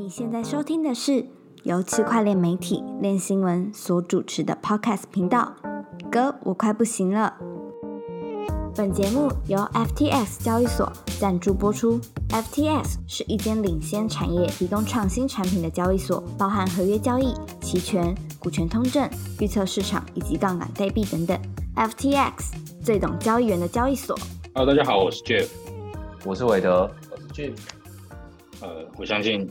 你现在收听的是由区块链媒体链新闻所主持的 Podcast 频道。哥，我快不行了。本节目由 FTX 交易所赞助播出。FTX 是一间领先产业、提供创新产品的交易所，包含合约交易、期权、股权通证、预测市场以及杠杆代币等等。FTX 最懂交易员的交易所。Hello，大家好，我是 Jeff。我是韦德，我是 Jim，呃，我相信，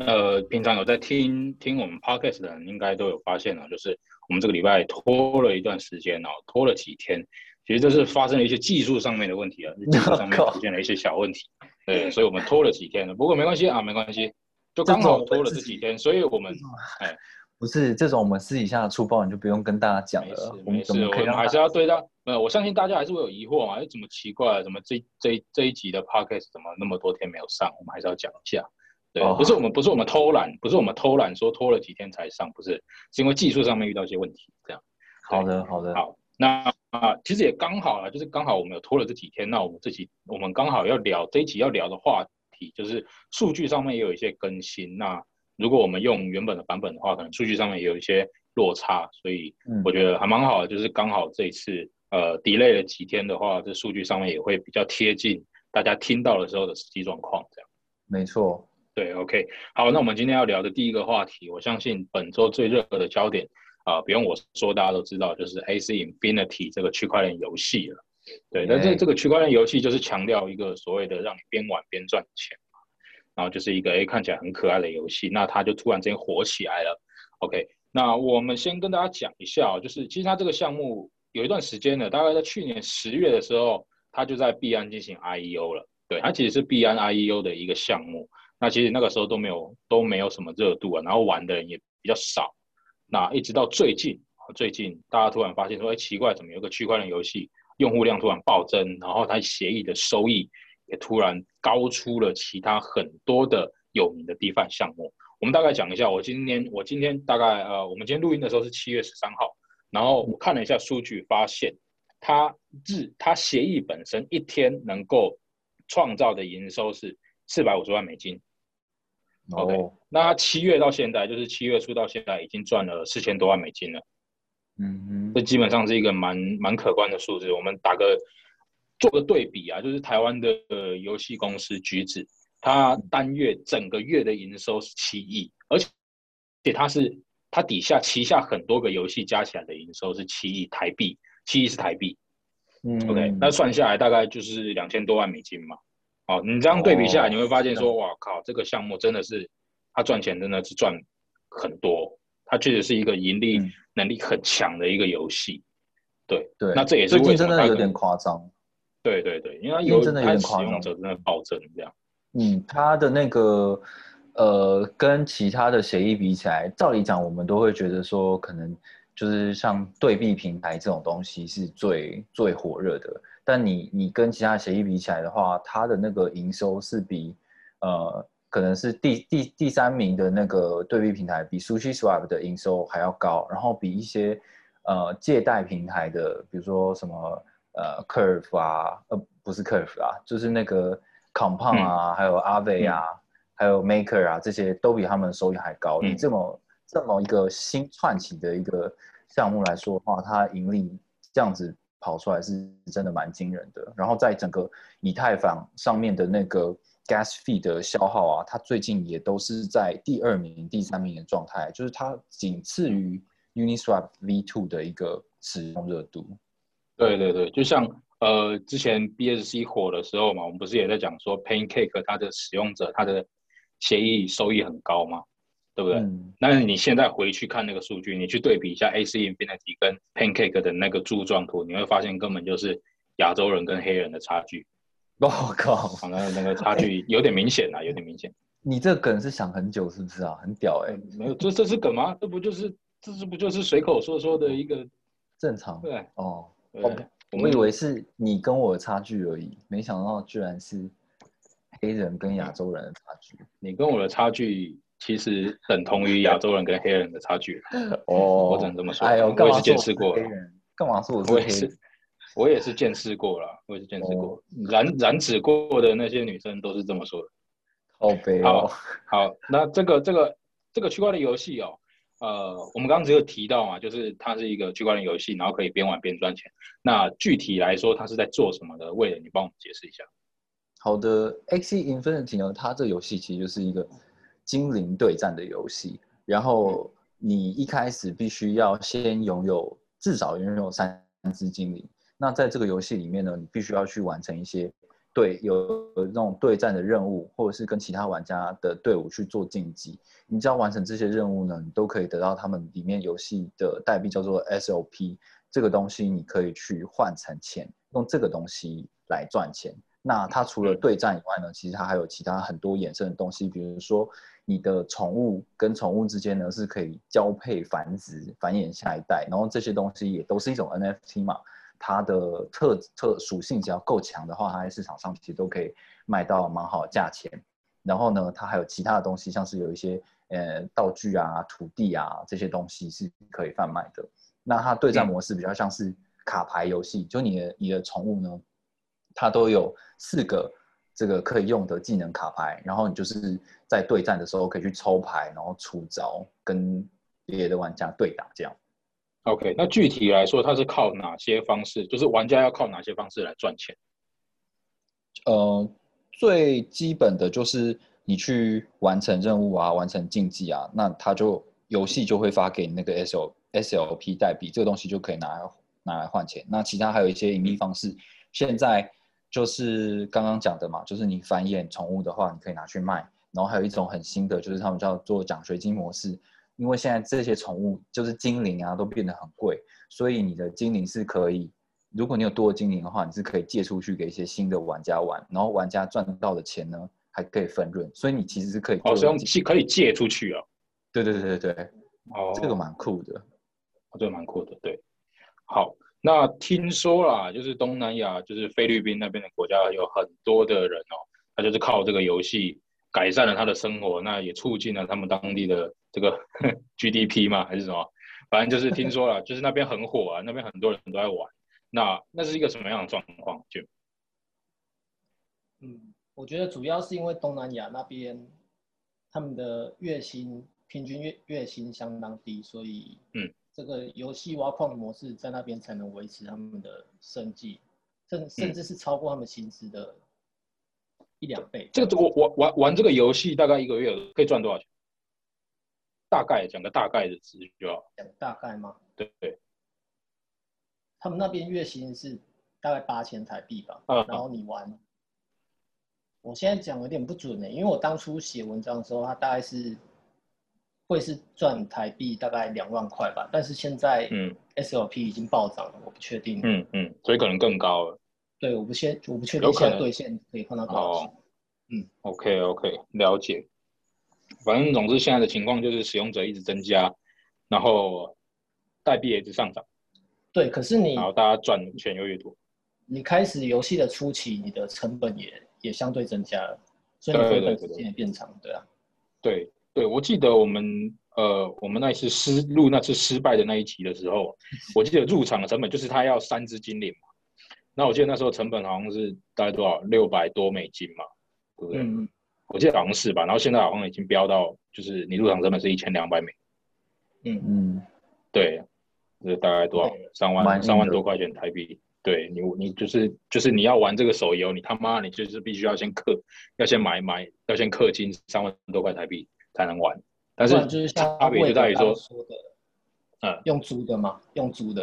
呃，平常有在听听我们 podcast 的人，应该都有发现了，就是我们这个礼拜拖了一段时间哦，拖了几天，其实这是发生了一些技术上面的问题啊，技术上面 出现了一些小问题，对，所以我们拖了几天了。不过没关系啊，没关系，就刚好拖了这几天，所以我们，哎，不是这种我们私底下的粗暴，你就不用跟大家讲了。没事我们，怎么可以让还是要对他，呃，我相信大家还是会有疑惑嘛，哎，怎么奇怪，怎么这这这一集的 podcast 怎么那么多天没有上？我们还是要讲一下。对，哦不是我们不是我们偷懒，不是我们偷懒说拖了几天才上，不是，是因为技术上面遇到一些问题，这样。好的好的好，那啊，其实也刚好啊，就是刚好我们有拖了这几天，那我们这期我们刚好要聊这一集要聊的话题，就是数据上面也有一些更新。那如果我们用原本的版本的话，可能数据上面也有一些落差，所以嗯我觉得还蛮好的，就是刚好这一次呃 delay 了几天的话，这数据上面也会比较贴近大家听到的时候的实际状况，这样。没错，对，OK，好，那我们今天要聊的第一个话题，我相信本周最热的焦点啊、不用我说，大家都知道，就是 AC Infinity 这个区块链游戏了。对，但是这个区块链游戏就是强调一个所谓的让你边玩边赚钱嘛，然后就是一个诶看起来很可爱的游戏，那它就突然之间火起来了。OK，那我们先跟大家讲一下、哦，就是其实它这个项目有一段时间了，大概在去年十月的时候，它就在币安进行 IEO 了。对，它其实是币安 IEO 的一个项目。那其实那个时候都没有都没有什么热度啊，然后玩的人也比较少。那一直到最近，最近大家突然发现说，哎，奇怪，怎么有个区块链游戏用户量突然暴增，然后它协议的收益也突然高出了其他很多的有名的 DeFi 项目。我们大概讲一下，我今天我今天大概呃，我们今天录音的时候是七月十三号，然后我看了一下数据，发现它日它协议本身一天能够创造的营收是四百五十万美金。OK，哦，那它七月到现在，就是七月初到现在，已经赚了四千多万美金了。嗯哼，这基本上是一个蛮蛮可观的数字。我们打个做个对比啊，就是台湾的呃游戏公司橘子，它单月整个月的营收是七亿，而且而且它是它底下旗下很多个游戏加起来的营收是七亿台币，七亿是台币。嗯 OK，那算下来大概就是两千多万美金嘛。哦，你这样对比下来，哦你会发现说，哇靠，这个项目真的是它赚钱真的是赚很多，它确实是一个盈利嗯能力很强的一个游戏。对，对，那这也是最近为什么它可真的有点夸张。对对对，因为它有真的有点夸张用者真的暴增这样。嗯，它的那个呃，跟其他的协议比起来，照理讲，我们都会觉得说，可能就是像对币平台这种东西是最最火热的。但你你跟其他协议比起来的话，它的那个营收是比呃，可能是第第第三名的那个对比平台，比 Sushi Swap 的营收还要高，然后比一些呃借贷平台的，比如说什么呃 Curve 啊，呃不是 Curve 啊，就是那个 Compound 啊，还有 Aave 啊，还有 Maker 啊，这些都比他们的收益还高。嗯。以这么这么一个新串起的一个项目来说的话，它盈利这样子跑出来是真的蛮惊人的。然后在整个以太坊上面的那个 gas fee 的消耗啊，它最近也都是在第二名、第三名的状态，就是它仅次于 Uniswap V2 的一个使用热度。对对对，就像呃之前 BSC 火的时候嘛，我们不是也在讲说 Pancake 它的使用者它的协议收益很高嘛，对不对？嗯，但是你现在回去看那个数据，你去对比一下 AC Infinity 跟 Pancake 的那个柱状图，你会发现根本就是亚洲人跟黑人的差距，我、靠，反正那个差距有点明显啊，有点明显。你这梗是想很久是不是啊？很屌哎、没有，这这是梗吗？这不就是这是不就是随口说说的一个正常。对哦，对？我我们我以为是你跟我的差距而已，没想到居然是黑人跟亚洲人的差距。你跟我的差距其实等同于亚洲人跟黑人的差距。哦我只能这么说哎呦，我也是见识过了黑人？干嘛说我是我也是黑人？，我也是见识过了，我也是见识过，哦染染指过的那些女生都是这么说的。好悲好哦。好，那这个这个这个区块链游戏哦，呃，我们刚刚只有提到嘛，就是它是一个区块链游戏，然后可以边玩边赚钱。那具体来说，它是在做什么的？为了你帮我们解释一下。好的，X Infinity 呢，它这游戏其实就是一个精灵对战的游戏。然后你一开始必须要先拥有至少拥有三只精灵。那在这个游戏里面呢，你必须要去完成一些对有有那种对战的任务，或者是跟其他玩家的队伍去做竞技。你只要完成这些任务呢，你都可以得到他们里面游戏的代币，叫做 SOP。这个东西你可以去换成钱，用这个东西来赚钱。那它除了对战以外呢，其实它还有其他很多衍生的东西，比如说你的宠物跟宠物之间呢是可以交配繁殖、繁衍下一代，然后这些东西也都是一种 NFT 嘛。它的特特属性只要够强的话，它在市场上其实都可以卖到蛮好的价钱。然后呢，它还有其他的东西，像是有一些呃道具啊、土地啊这些东西是可以贩卖的。那它对战模式比较像是卡牌游戏，就你的你的宠物呢，它都有四个这个可以用的技能卡牌，然后你就是在对战的时候可以去抽牌，然后出招跟别的玩家对打这样。OK，那具体来说，它是靠哪些方式？就是玩家要靠哪些方式来赚钱？呃，最基本的就是你去完成任务啊，完成竞技啊，那它就游戏就会发给你那个 S O S L P 代币，这个东西就可以拿来拿来换钱。那其他还有一些盈利方式，现在就是刚刚讲的嘛，就是你繁衍宠物的话，你可以拿去卖。然后还有一种很新的，就是他们叫做奖学金模式，因为现在这些宠物就是精灵啊，都变得很贵，所以你的精灵是可以。如果你有多的精灵的话，你是可以借出去给一些新的玩家玩，然后玩家赚到的钱呢，还可以分润，所以你其实是可以哦，是用借借可以借出去啊。对对对对对，哦，这个蛮酷的。哦这个蛮酷的。对，好，那听说啦，就是东南亚，就是菲律宾那边的国家有很多的人哦，他就是靠这个游戏改善了他的生活，那也促进了他们当地的这个 GDP 嘛，还是什么？反正就是听说了，就是那边很火啊，那边很多人都在玩。那那是一个什么样的状况？就嗯，我觉得主要是因为东南亚那边他们的月薪平均月月薪相当低，所以嗯，这个游戏挖矿模式在那边才能维持他们的生计，甚甚至是超过他们薪资的一两倍。这个我我玩玩这个游戏大概一个月可以赚多少钱？大概讲个大概的值就好。讲大概吗？对对，他们那边月薪是大概八千台币吧，嗯然后你玩，我现在讲有点不准呢、因为我当初写文章的时候，它大概是会是赚台币大概两万块吧，但是现在嗯 SLP 已经暴涨了，我不确定，嗯嗯，所以可能更高了。对，我不确我不确定现在兑现可以换到多少钱。哦 OK OK，了解。反正总之现在的情况就是使用者一直增加，然后代币也一直上涨，对，可是你然后大家赚的钱又越多。你开始游戏的初期，你的成本也也相对增加了，所以你回本时间也变长，对啊。对对，我记得我们呃我们那一次失录那次失败的那一集的时候，我记得入场的成本就是他要三只精灵嘛，那我记得那时候成本好像是大概多少六百多美金嘛，对不对？嗯，我记得好像是吧，然后现在好像已经飙到就是你入场成本是一千两百美，嗯嗯，对，这大概多少？三万三万多块钱台币。对你，你就是就是你要玩这个手游，你他妈你就是必须要先氪，要先买买，要先氪金三万多块台币才能玩。但是就是像差别就在于说嗯，用租的嘛，用租的，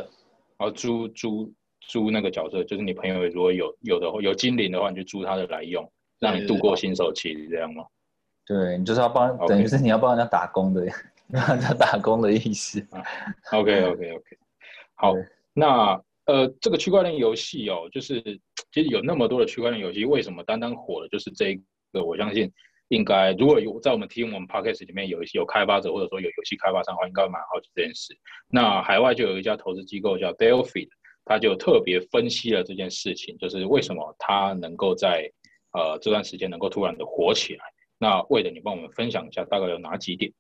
然后租租租那个角色，就是你朋友如果有有的有精灵的话，你就租他的来用，让你度过新手期，这样吗？对你就是要帮等于是你要帮人家打工的，让人家打工的意思。OK OK OK，好，那呃，这个区块链游戏哦，就是其实有那么多的区块链游戏，为什么单单火的就是这一个？我相信应该如果有在我们听我们 Podcast 里面有一些有开发者或者说有游戏开发商的话，应该蛮好奇这件事。那海外就有一家投资机构叫 Delphi，他就特别分析了这件事情，就是为什么它能够在呃这段时间能够突然的火起来。那为了你帮我们分享一下，大概有哪几点？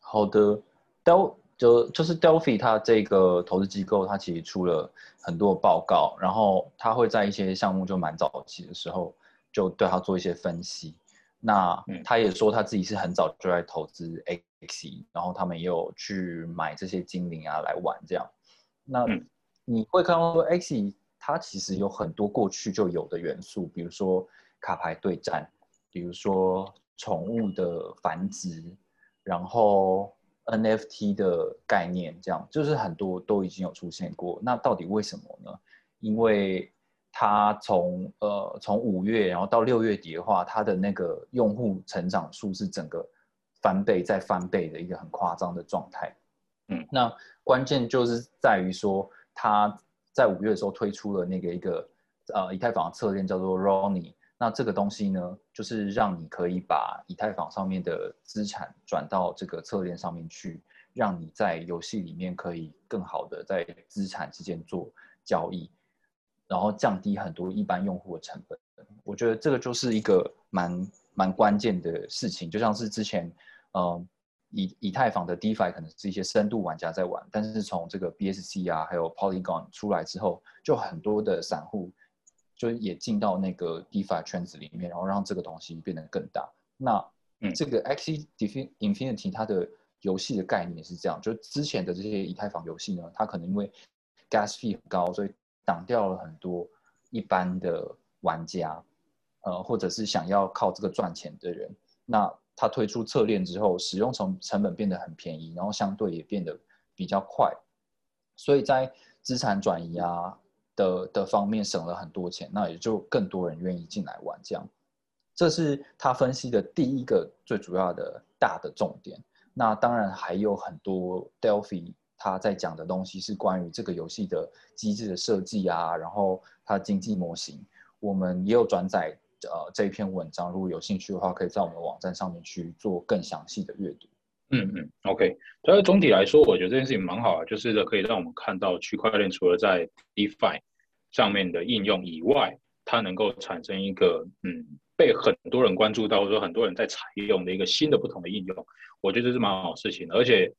好的，Del 就就是 Delphi 它这个投资机构，它其实出了很多报告，然后它会在一些项目就蛮早期的时候就对它做一些分析。那嗯他也说他自己是很早就在投资 Axie，然后他们也有去买这些精灵啊来玩这样。那嗯你会看到说 Axie 它其实有很多过去就有的元素，比如说卡牌对战，比如说宠物的繁殖，然后 NFT 的概念，这样就是很多都已经有出现过。那到底为什么呢？因为它从呃从五月然后到六月底的话，它的那个用户成长数是整个翻倍再翻倍的一个很夸张的状态。嗯，那关键就是在于说，它在五月的时候推出了那个一个呃以太坊的侧链叫做 Ronnie。那这个东西呢，就是让你可以把以太坊上面的资产转到这个侧链上面去，让你在游戏里面可以更好的在资产之间做交易，然后降低很多一般用户的成本。我觉得这个就是一个蛮蛮关键的事情，就像是之前，嗯，以以太坊的 DeFi 可能是一些深度玩家在玩，但是从这个 BSC 啊，还有 Polygon 出来之后，就很多的散户就也进到那个 DeFi 圈子里面，然后让这个东西变得更大。那嗯这个 Axie Infinity 它的游戏的概念是这样，就之前的这些以太坊游戏呢，它可能因为 gas fee 很高，所以挡掉了很多一般的玩家，呃，或者是想要靠这个赚钱的人。那它推出侧链之后，使用成成本变得很便宜，然后相对也变得比较快，所以在资产转移啊的的方面省了很多钱，那也就更多人愿意进来玩这样。这是他分析的第一个最主要的大的重点。那当然还有很多 Delphi 他在讲的东西是关于这个游戏的机制的设计啊，然后它的经济模型，我们也有转载呃这一篇文章，如果有兴趣的话，可以在我们的网站上面去做更详细的阅读。嗯嗯，OK。但是总体来说，我觉得这件事情蛮好啊，就是可以让我们看到区块链除了在 DeFi 上面的应用以外，它能够产生一个嗯被很多人关注到，或者说很多人在采用的一个新的不同的应用。我觉得这是蛮好事情的，而且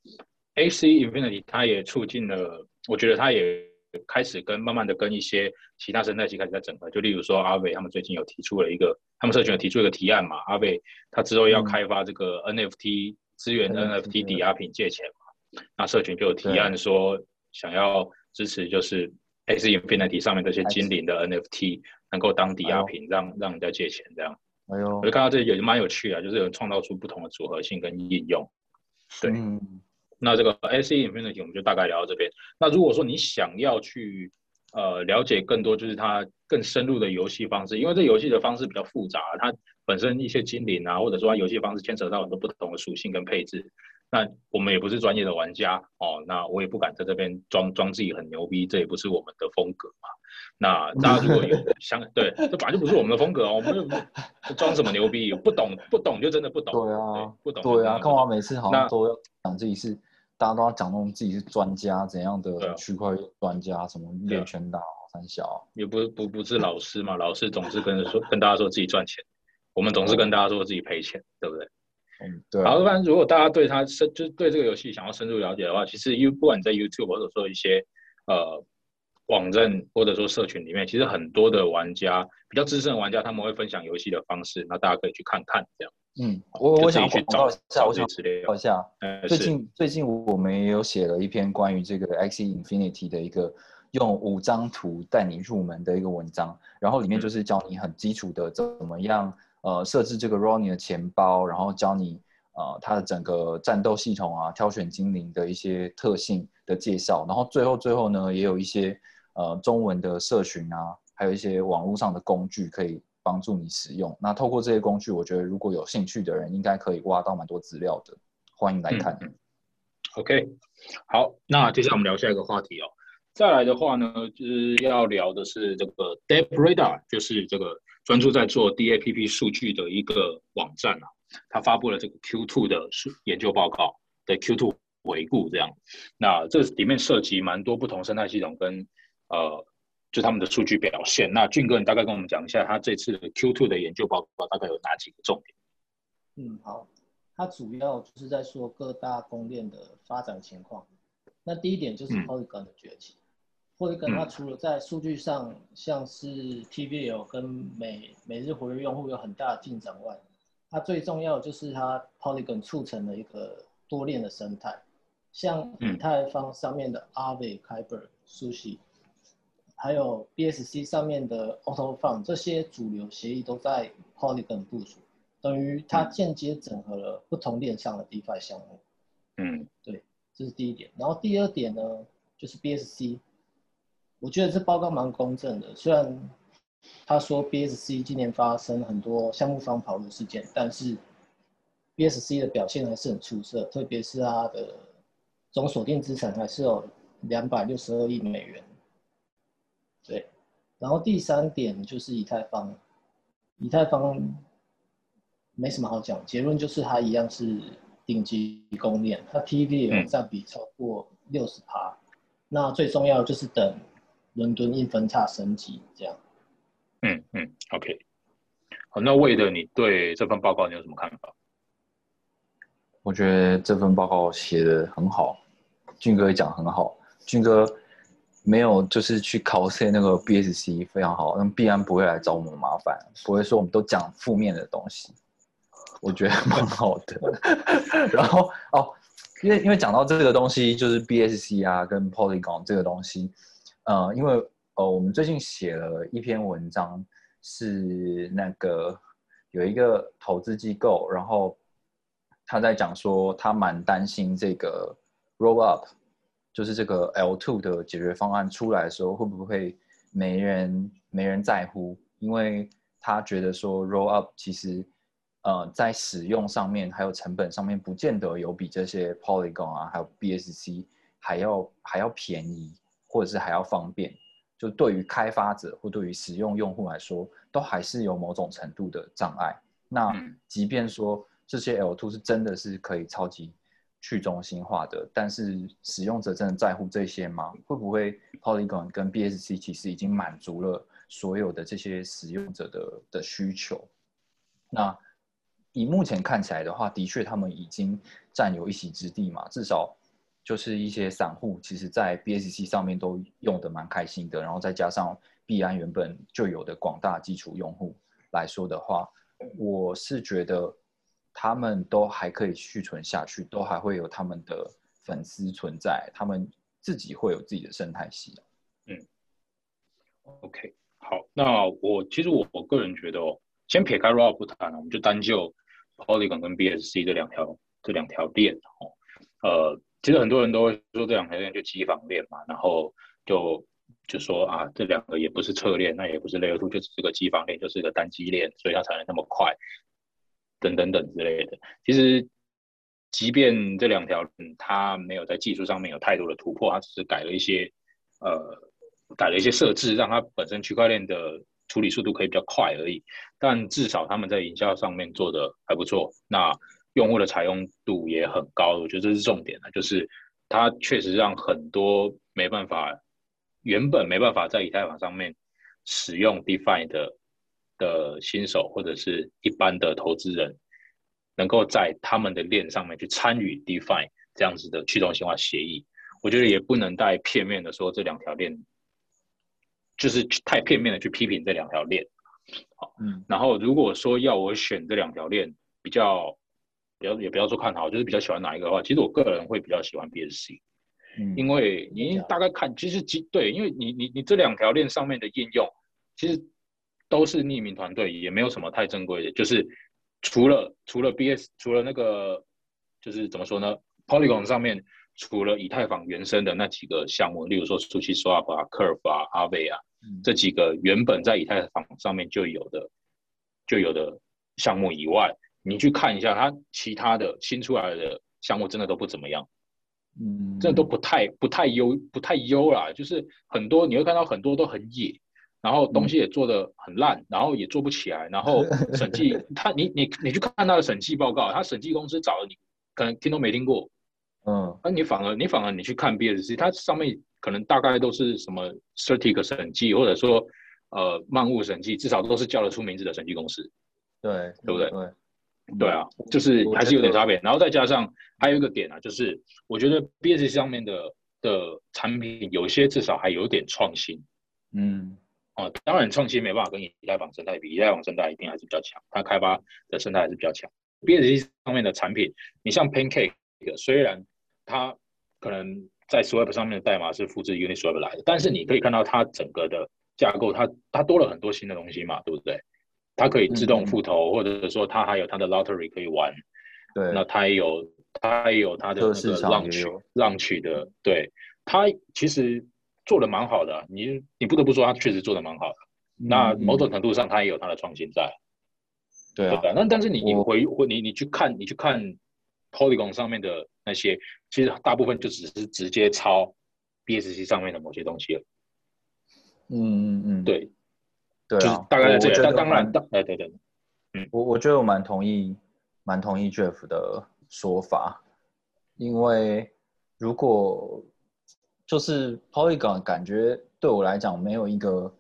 AC Infinity 它也促进了，我觉得它也开始跟慢慢的跟一些其他生态系开始在整合。就例如说阿伟他们最近有提出了一个，他们社群有提出一个提案嘛，阿伟他之后要嗯开发这个 NFT 资源 NFT NFT 抵押品借钱嘛，那社群就有提案说想要支持就是 AC Infinity 上面这些精灵的 NFT 能够当抵押品，让让人家借钱这样。哎呦。我就，看到这也蛮有趣啊，就是有创造出不同的组合性跟应用。对。嗯，那这个 AC Infinity 我们就大概聊到这边。那如果说你想要去呃了解更多，就是它更深入的游戏方式，因为这游戏的方式比较复杂，它本身一些精灵啊，或者说它游戏方式牵扯到很多不同的属性跟配置。那我们也不是专业的玩家哦，那我也不敢在这边装装自己很牛逼，这也不是我们的风格嘛。那大家如果有 想对，这本来就不是我们的风格哦，我们就装什么牛逼，不懂不懂就真的不懂，对啊，不懂对啊，的不懂干嘛每次好那像都要讲自己是，大家都要讲那种自己是专家怎样的区块链专家，什么练拳打三小，也不不不是老师嘛，老师总是跟说跟大家说自己赚钱，我们总是跟大家说自己赔钱，对不对？嗯，对啊好，，反正如果大家对他深就是对这个游戏想要深入了解的话，其实 You 不管你在 YouTube 或者说一些呃网站或者说社群里面，其实很多的玩家比较资深的玩家，他们会分享游戏的方式，那大家可以去看看这样。嗯，我我想广告一下，我想这些资料报一下，最近最近我们也有写了一篇关于这个 Axie Infinity 的一个用五张图带你入门的一个文章，然后里面就是教你很基础的怎么样呃设置这个 Ronnie 的钱包，然后教你呃它的整个战斗系统啊、挑选精灵的一些特性的介绍，然后最后最后呢也有一些呃中文的社群啊，还有一些网络上的工具可以帮助你使用。那透过这些工具，我觉得如果有兴趣的人，应该可以挖到蛮多资料的，欢迎来看。OK，好，那接下来我们聊下一个话题哦。再来的话呢，就是要聊的是这个 Deep Radar，就是这个专注在做 DAPP 数据的一个网站啊。它发布了这个 Q2 的数研究报告的 Q2 回顾，这样。那这里面涉及蛮多不同生态系统跟呃，就他们的数据表现。那俊哥，你大概跟我们讲一下，他这次的 Q2 的研究报告大概有哪几个重点？嗯，好，它主要就是在说各大公链的发展情况。那第一点就是嗯 Polygon 的崛起。Polygon 它除了在数据上像是 TVL 跟每每日活跃用户有很大的进展外，它最重要就是它 Polygon 促成了一个多链的生态，像以太坊上面的 Aave、Kyber、Sushi，还有 BSC 上面的 Auto Fund 这些主流协议都在 Polygon 部署，等于它间接整合了不同链上的 DeFi 项目。嗯，对，这是第一点。然后第二点呢，就是 BSC，我觉得这报告蛮公正的，虽然。他说，BSC 今年发生很多项目方跑路事件，但是 BSC 的表现还是很出色，特别是它的总锁定资产还是有两百六十二亿美元。对，然后第三点就是以太坊，以太坊没什么好讲，结论就是它一样是顶级公链，它 PV 有占比超过六十趴。那最重要就是等伦敦硬分叉升级这样。嗯嗯，OK，好，那魏的，你对这份报告你有什么看法？我觉得这份报告写的很好，俊哥也讲很好，俊哥没有就是去考试那个 BSC 非常好，那必然不会来找我们麻烦，不会说我们都讲负面的东西，我觉得蛮好的。然后哦，因为因为讲到这个东西，就是 BSC 啊跟 Polygon 这个东西，呃，因为。哦，我们最近写了一篇文章，是那个有一个投资机构，然后他在讲说，他蛮担心这个 roll up，就是这个 L two 的解决方案出来的时候，会不会没人没人在乎？因为他觉得说 roll up 其实呃在使用上面还有成本上面，不见得有比这些 Polygon 啊还有 BSC 还要还要便宜，或者是还要方便。就对于开发者或对于使用用户来说，都还是有某种程度的障碍。那即便说这些 L2 是真的是可以超级去中心化的，但是使用者真的在乎这些吗？会不会 Polygon 跟 BSC 其实已经满足了所有的这些使用者的的需求？那以目前看起来的话，的确他们已经占有一席之地嘛，至少。就是一些散户，其实，在 BSC 上面都用的蛮开心的，然后再加上币安原本就有的广大基础用户来说的话，我是觉得他们都还可以续存下去，都还会有他们的粉丝存在，他们自己会有自己的生态系。嗯，OK，好，那我其实我我个人觉得哦，先撇开 Rob 不谈了，我们就单就 Polygon 跟 BSC 这两条这两条链哦，呃。其实很多人都会说这两条链就机房链嘛，然后就就说啊，这两个也不是侧链，那也不是 Layer Two，就只是个机房链，就是个单机链，所以它才能那么快，等等等之类的。其实，即便这两条嗯它没有在技术上面有太多的突破，它只是改了一些呃改了一些设置，让它本身区块链的处理速度可以比较快而已。但至少他们在营销上面做的还不错。那用户的采用度也很高，我觉得这是重点的，就是它确实让很多没办法、原本没办法在以太坊上面使用 DeFi 的的新手或者是一般的投资人，能够在他们的链上面去参与 DeFi 这样子的去中心化协议。我觉得也不能带片面的说这两条链，就是太片面的去批评这两条链。好，嗯，然后如果说要我选这两条链比较。比较也不要说看好，就是比较喜欢哪一个的话，其实我个人会比较喜欢 BSC，嗯，因为你大概看，其实几对，因为你你你这两条链上面的应用，其实都是匿名团队，也没有什么太正规的，就是除了除了 BS，除了那个就是怎么说呢，Polygon 上面除了以太坊原生的那几个项目，例如说 Sushi Swap 啊、Curve 啊、Aave 啊这几个原本在以太坊上面就有的就有的项目以外。你去看一下，它其他的新出来的项目真的都不怎么样，嗯，真的都不太不太优不太优啦。就是很多你会看到很多都很野，然后东西也做的很烂，然后也做不起来，然后审计 他你你你去看他的审计报告，他审计公司找了你，可能听都没听过，嗯，那你反而你反而你去看 BSC，它上面可能大概都是什么 Certic 审计，或者说呃漫物审计，至少都是叫得出名字的审计公司，对对不对？对。对啊，就是还是有点差别，然后再加上还有一个点啊，就是我觉得 B S C 上面的的产品有些至少还有点创新，嗯，哦，当然创新没办法跟以太坊生态比，以太坊生态一定还是比较强，它开发的生态还是比较强。BSC 上面的产品，你像 Pancake，虽然它可能在 Swap 上面的代码是复制 Uniswap 来的，但是你可以看到它整个的架构，它它多了很多新的东西嘛，对不对？它可以自动复投，或者说它还有它的 Lottery 可以玩。对，那它也有它也有它的那个浪取浪取的，对，它其实做的蛮好的，你你不得不说他确实做的蛮好的。那某种程度上，他也有他的创新在。对啊，那但是你你回回你你去看你去看 Polygon 上面的那些，其实大部分就只是直接抄 BSC 上面的某些东西了。嗯嗯嗯，对，对啊，大概在这样。但当然，哎对对，嗯，我我觉得我蛮同意蛮同意 Jeff 的说法，因为如果就是 Polygon 感觉对我来讲没有一个。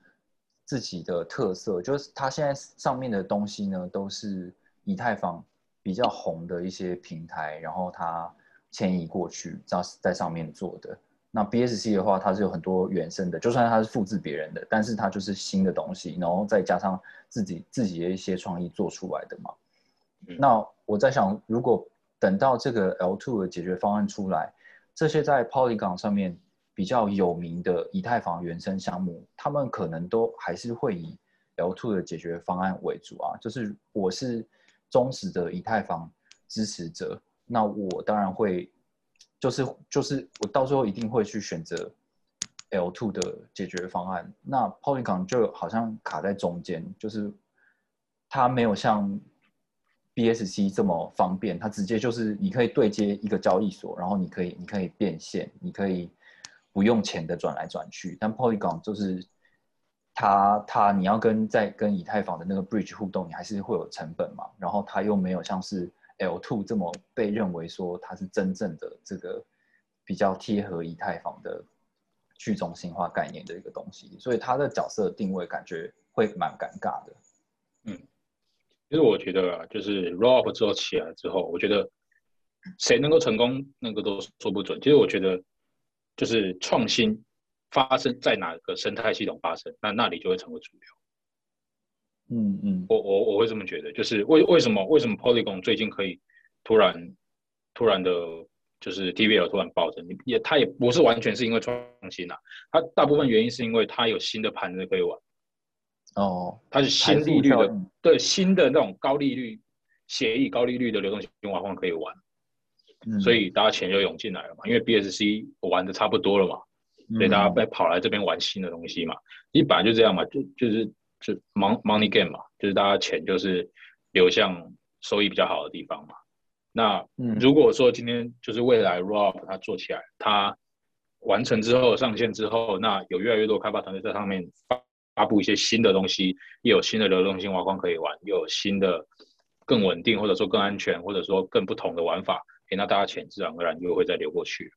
自己的特色就是它现在上面的东西呢，都是以太坊比较红的一些平台，然后它迁移过去在在上面做的。那 BSC 的话，它是有很多原生的，就算它是复制别人的，但是它就是新的东西，然后再加上自己自己的一些创意做出来的嘛。那我在想，如果等到这个 L2 的解决方案出来，这些在 Polygon 上面。比较有名的以太坊原生项目，他们可能都还是会以 L2 的解决方案为主啊。就是我是忠实的以太坊支持者，那我当然会，就是就是我到最后一定会去选择 L2 的解决方案。那 Polygon 就好像卡在中间，就是它没有像 BSC 这么方便，它直接就是你可以对接一个交易所，然后你可以你可以变现，你可以。不用钱的转来转去，但 Polygon 就是它它你要跟在跟以太坊的那个 bridge 互动，你还是会有成本嘛。然后它又没有像是 L2 这么被认为说它是真正的这个比较贴合以太坊的去中心化概念的一个东西，所以它的角色定位感觉会蛮尴尬的。嗯，其实我觉得啊，就是 Roll Up 之后起来之后，我觉得谁能够成功，那个都说不准。其实我觉得。就是创新发生在哪个生态系统发生，那那里就会成为主流。嗯嗯，我我我会这么觉得，就是为为什么为什么 Polygon 最近可以突然突然的，就是 TVL 突然暴增，也它也不是完全是因为创新啊，它大部分原因是因为它有新的盘子可以玩。哦，它是新利率的，对新的那种高利率协议、高利率的流动性挖矿可以玩。所以大家钱就涌进来了嘛，因为 BSC 玩的差不多了嘛，所以大家被跑来这边玩新的东西嘛。一本来就这样嘛，就就是就 money game 嘛，就是大家钱就是流向收益比较好的地方嘛。那如果说今天就是未来 Rob 它做起来，它完成之后上线之后，那有越来越多开发团队在上面发发布一些新的东西，又有新的流动性挖矿可以玩，又有新的更稳定或者说更安全或者说更不同的玩法。那大家钱自然而然就会再流过去，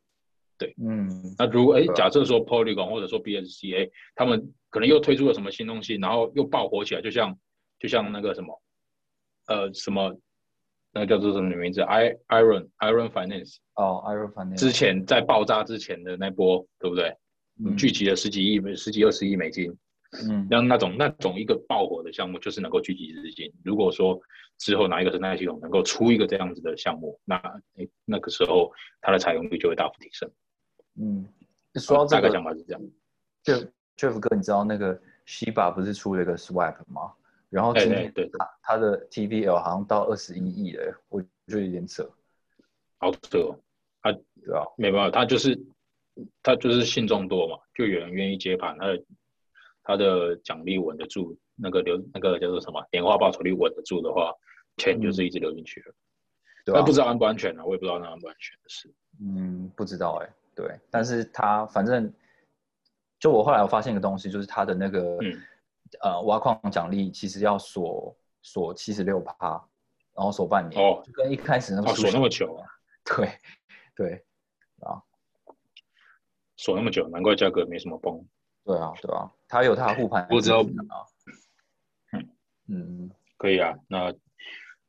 对，嗯，那如果哎，假设说 Polygon 或者说 BSC，他们可能又推出了什么新东西，然后又爆火起来，就像就像那个什么，呃，什么那个叫做什么名字？I Iron Iron Finance 哦，Iron Finance 之前在爆炸之前的那波，对不对？聚集了十几亿、十几二十亿美金。嗯，像那种那种一个爆火的项目，就是能够聚集资金。如果说之后哪一个生态系统能够出一个这样子的项目，那哎那个时候它的采用率就会大幅提升。嗯，说到这个想法是这样。就 Jeff 哥，你知道那个 Shiba 不是出了一个 Swap 吗？然后今天他他的 TVL 好像到二十一亿了，我觉得有点扯。好扯哦，他对啊，没办法，他就是他就是信众多嘛，就有人愿意接盘，他的。他的奖励稳得住，那个流那个叫做什么年化报酬率稳得住的话，钱就是一直流进去了。但不知道安不安全呢？我也不知道那安不安全的事。嗯，不知道哎。对，但是他反正就我后来我发现一个东西，就是他的那个呃挖矿奖励其实要锁锁七十六趴，然后锁半年哦，就跟一开始那个锁那么久啊？对对啊，锁那么久，难怪价格没什么崩。对啊，对啊，他有他的护盘，我知道啊。嗯嗯，可以啊。那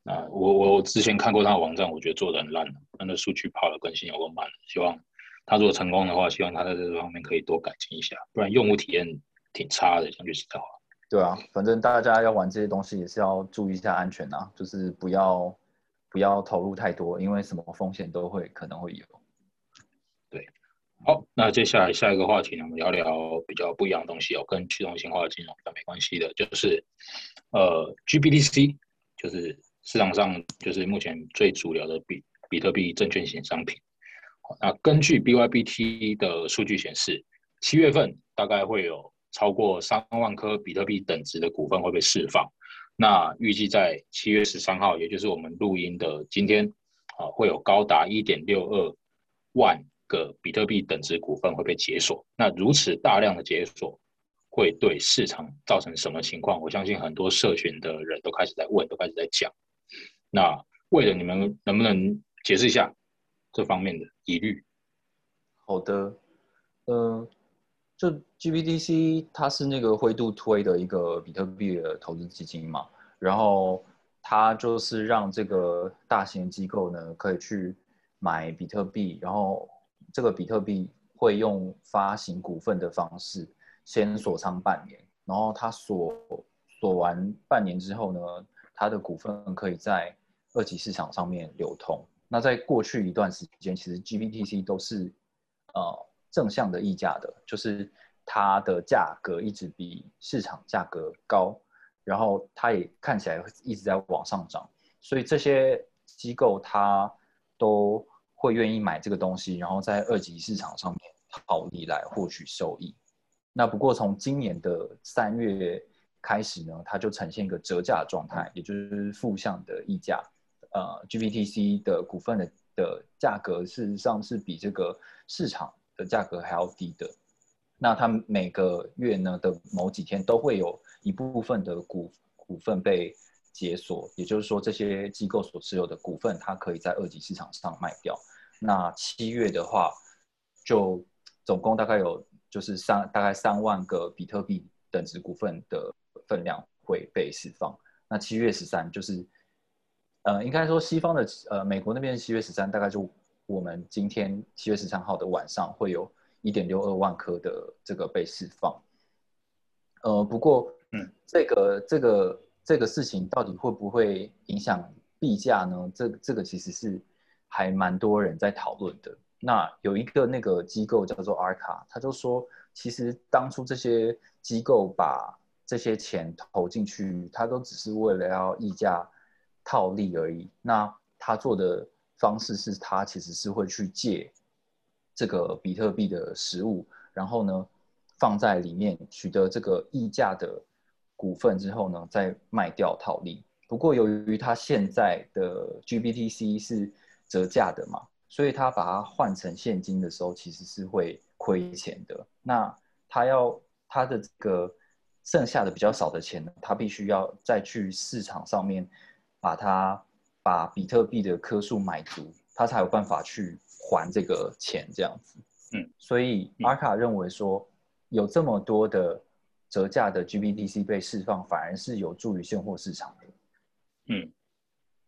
那我我之前看过他的网站，我觉得做的很烂他的数据跑的更新有够慢。希望他如果成功的话，希望他在这方面可以多改进一下，不然用户体验挺差的，讲句实在话。对啊，反正大家要玩这些东西也是要注意一下安全啊，就是不要不要投入太多，因为什么风险都会可能会有。好，那接下来下一个话题呢，我们聊聊比较不一样的东西哦，跟去中心化的金融比较没关系的，就是呃 GBDC，就是市场上就是目前最主流的比比特币证券型商品。那根据 BYBT 的数据显示，七月份大概会有超过三万颗比特币等值的股份会被释放。那预计在七月十三号，也就是我们录音的今天，啊，会有高达一点六二万。个比特币等值股份会被解锁，那如此大量的解锁会对市场造成什么情况？我相信很多社群的人都开始在问，都开始在讲。那为了你们能不能解释一下这方面的疑虑？好的，呃，就 GBDC 它是那个灰度推的一个比特币的投资基金嘛，然后它就是让这个大型机构呢可以去买比特币，然后这个比特币会用发行股份的方式先锁仓半年，然后它锁锁完半年之后呢，它的股份可以在二级市场上面流通。那在过去一段时间，其实 GBTC 都是呃正向的溢价的，就是它的价格一直比市场价格高，然后它也看起来一直在往上涨，所以这些机构它都。会愿意买这个东西，然后在二级市场上面套利来获取收益。那不过从今年的三月开始呢，它就呈现一个折价状态，也就是负向的溢价。呃，GPTC 的股份的的价格事实上是比这个市场的价格还要低的。那它每个月呢的某几天都会有一部分的股股份被。解锁，也就是说，这些机构所持有的股份，它可以在二级市场上卖掉。那七月的话，就总共大概有就是三大概三万个比特币等值股份的分量会被释放。那七月十三就是，呃，应该说西方的呃美国那边七月十三，大概就我们今天七月十三号的晚上会有一点六二万颗的这个被释放。呃，不过，嗯，这个这个。这个事情到底会不会影响币价呢？这这个其实是还蛮多人在讨论的。那有一个那个机构叫做 Arca，他就说，其实当初这些机构把这些钱投进去，他都只是为了要溢价套利而已。那他做的方式是他其实是会去借这个比特币的实物，然后呢放在里面取得这个溢价的。股份之后呢，再卖掉套利。不过由于他现在的 GBTC 是折价的嘛，所以他把它换成现金的时候，其实是会亏钱的。那他要他的这个剩下的比较少的钱呢，他必须要再去市场上面把它把比特币的颗数买足，他才有办法去还这个钱这样子。嗯，所以阿卡认为说有这么多的。折价的 GBDC 被释放，反而是有助于现货市场的。嗯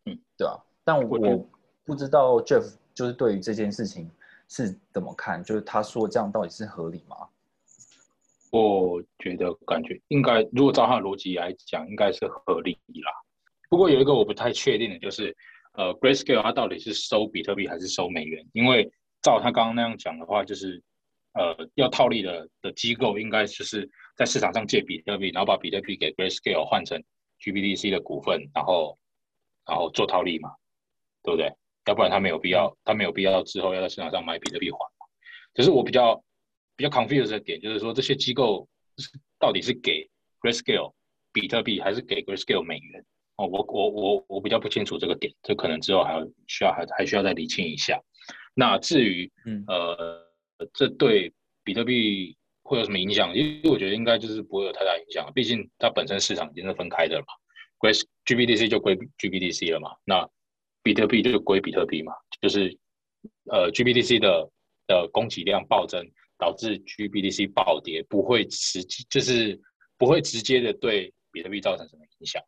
嗯，对啊。但我不知道 Jeff 就是对于这件事情是怎么看，就是他说这样到底是合理吗？我觉得感觉应该，如果照他的逻辑来讲，应该是合理啦。不过有一个我不太确定的就是，呃，Grayscale 它到底是收比特币还是收美元？因为照他刚刚那样讲的话，就是呃，要套利的的机构应该就是。在市场上借比特币，然后把比特币给 Grayscale 换成 GBDC 的股份，然后然后做套利嘛，对不对？要不然他没有必要，他没有必要之后要在市场上买比特币还嘛。只是我比较比较 confused 的点就是说，这些机构到底是给 Grayscale 比特币，还是给 Grayscale 美元？哦，我我我我比较不清楚这个点，这可能之后还要需要还还需要再理清一下。那至于呃，这对比特币。会有什么影响？因为我觉得应该就是不会有太大影响，毕竟它本身市场已经是分开的了嘛，归 GBDC 就归 GBDC 了嘛，那比特币就是归比特币嘛，就是呃 GBDC 的的供给量暴增，导致 GBDC 暴跌，不会直就是不会直接的对比特币造成什么影响，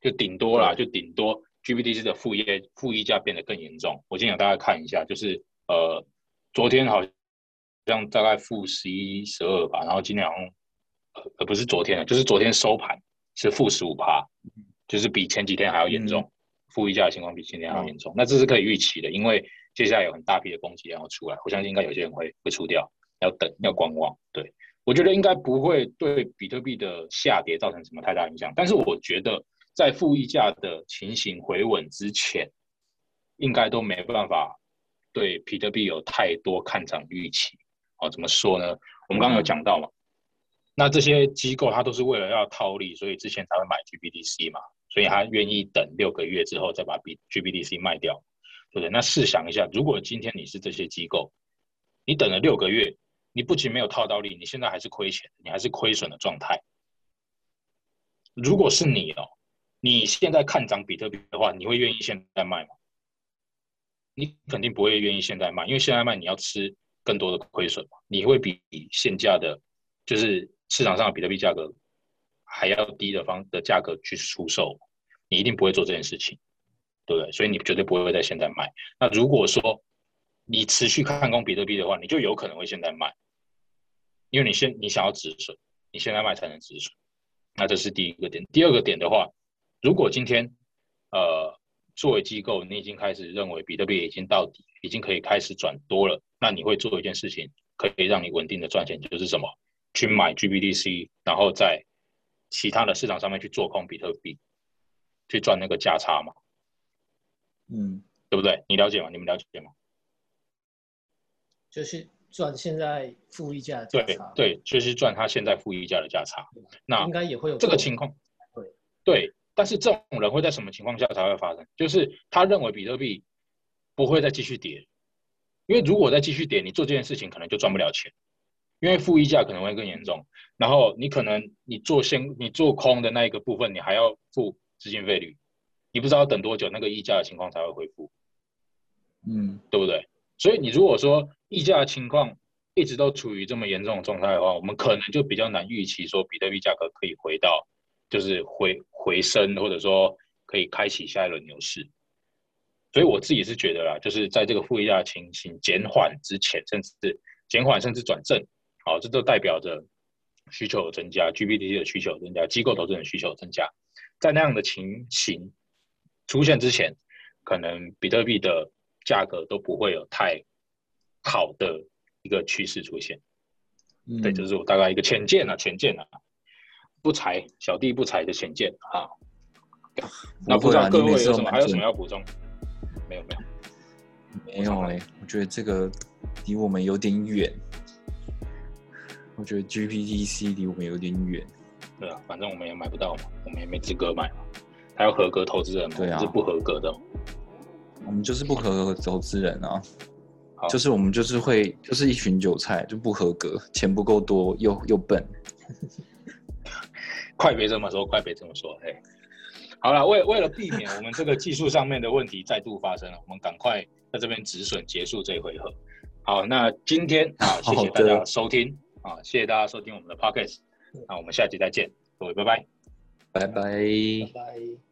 就顶多啦，就顶多 GBDC 的负业负溢价变得更严重。我先给大家看一下，就是呃昨天好。像大概负十一、十二吧，然后今天好像呃不是昨天了，就是昨天收盘是负十五趴，就是比前几天还要严重，负溢价的情况比前天还要严重。那这是可以预期的，因为接下来有很大批的供给量要出来，我相信应该有些人会会出掉，要等要观望。对我觉得应该不会对比特币的下跌造成什么太大影响，但是我觉得在负溢价的情形回稳之前，应该都没办法对比特币有太多看涨预期。哦，怎么说呢？我们刚刚有讲到嘛，那这些机构它都是为了要套利，所以之前才会买 GBDC 嘛，所以他愿意等六个月之后再把 B GBDC 卖掉，对不对？那试想一下，如果今天你是这些机构，你等了六个月，你不仅没有套到利，你现在还是亏钱，你还是亏损的状态。如果是你哦，你现在看涨比特币的话，你会愿意现在卖吗？你肯定不会愿意现在卖，因为现在卖你要吃。更多的亏损嘛，你会比现价的，就是市场上比特币价格还要低的方的价格去出售，你一定不会做这件事情，对不对？所以你绝对不会在现在卖。那如果说你持续看空比特币的话，你就有可能会现在卖，因为你现你想要止损，你现在卖才能止损。那这是第一个点。第二个点的话，如果今天呃作为机构，你已经开始认为比特币已经到底，已经可以开始转多了。那你会做一件事情，可以让你稳定的赚钱，就是什么？去买 GBDC，然后再其他的市场上面去做空比特币，去赚那个价差嘛？嗯，对不对？你了解吗？你们了解吗？就是赚现在负溢价的价差。对对，就是赚他现在负溢价的价差。那应该也会有这个情况。对对，但是这种人会在什么情况下才会发生？就是他认为比特币不会再继续跌。因为如果再继续跌，你做这件事情可能就赚不了钱，因为负溢价可能会更严重。然后你可能你做先你做空的那一个部分，你还要付资金费率，你不知道等多久那个溢价的情况才会恢复，嗯，对不对？所以你如果说溢价的情况一直都处于这么严重的状态的话，我们可能就比较难预期说比特币价格可以回到就是回回升，或者说可以开启下一轮牛市。所以我自己是觉得啦，就是在这个负溢价情形减缓之前，甚至是减缓甚至转正，好，这都代表着需求增加，GPT 的需求增加，机构投资人需求增加，在那样的情形出现之前，可能比特币的价格都不会有太好的一个趋势出现。对，就是我大概一个浅见啊，浅见啊，不才小弟不才的浅见啊。那不知道各位有什么还有什么要补充？没有没有，没有哎，我觉得这个离我们有点远。我觉得 GPTC 离我们有点远。对啊，反正我们也买不到嘛，我们也没资格买嘛。还要合格投资人，对啊，是不合格的。我们就是不合格投资人啊，就是我们就是会就是一群韭菜，就不合格，钱不够多，又又笨。快别这么说，快别这么说，哎。好了，为为了避免我们这个技术上面的问题再度发生了，我们赶快在这边止损结束这一回合。好，那今天啊，谢谢大家收听啊，谢谢大家收听我们的 podcast，那我们下期再见，各位拜拜，拜拜，拜拜。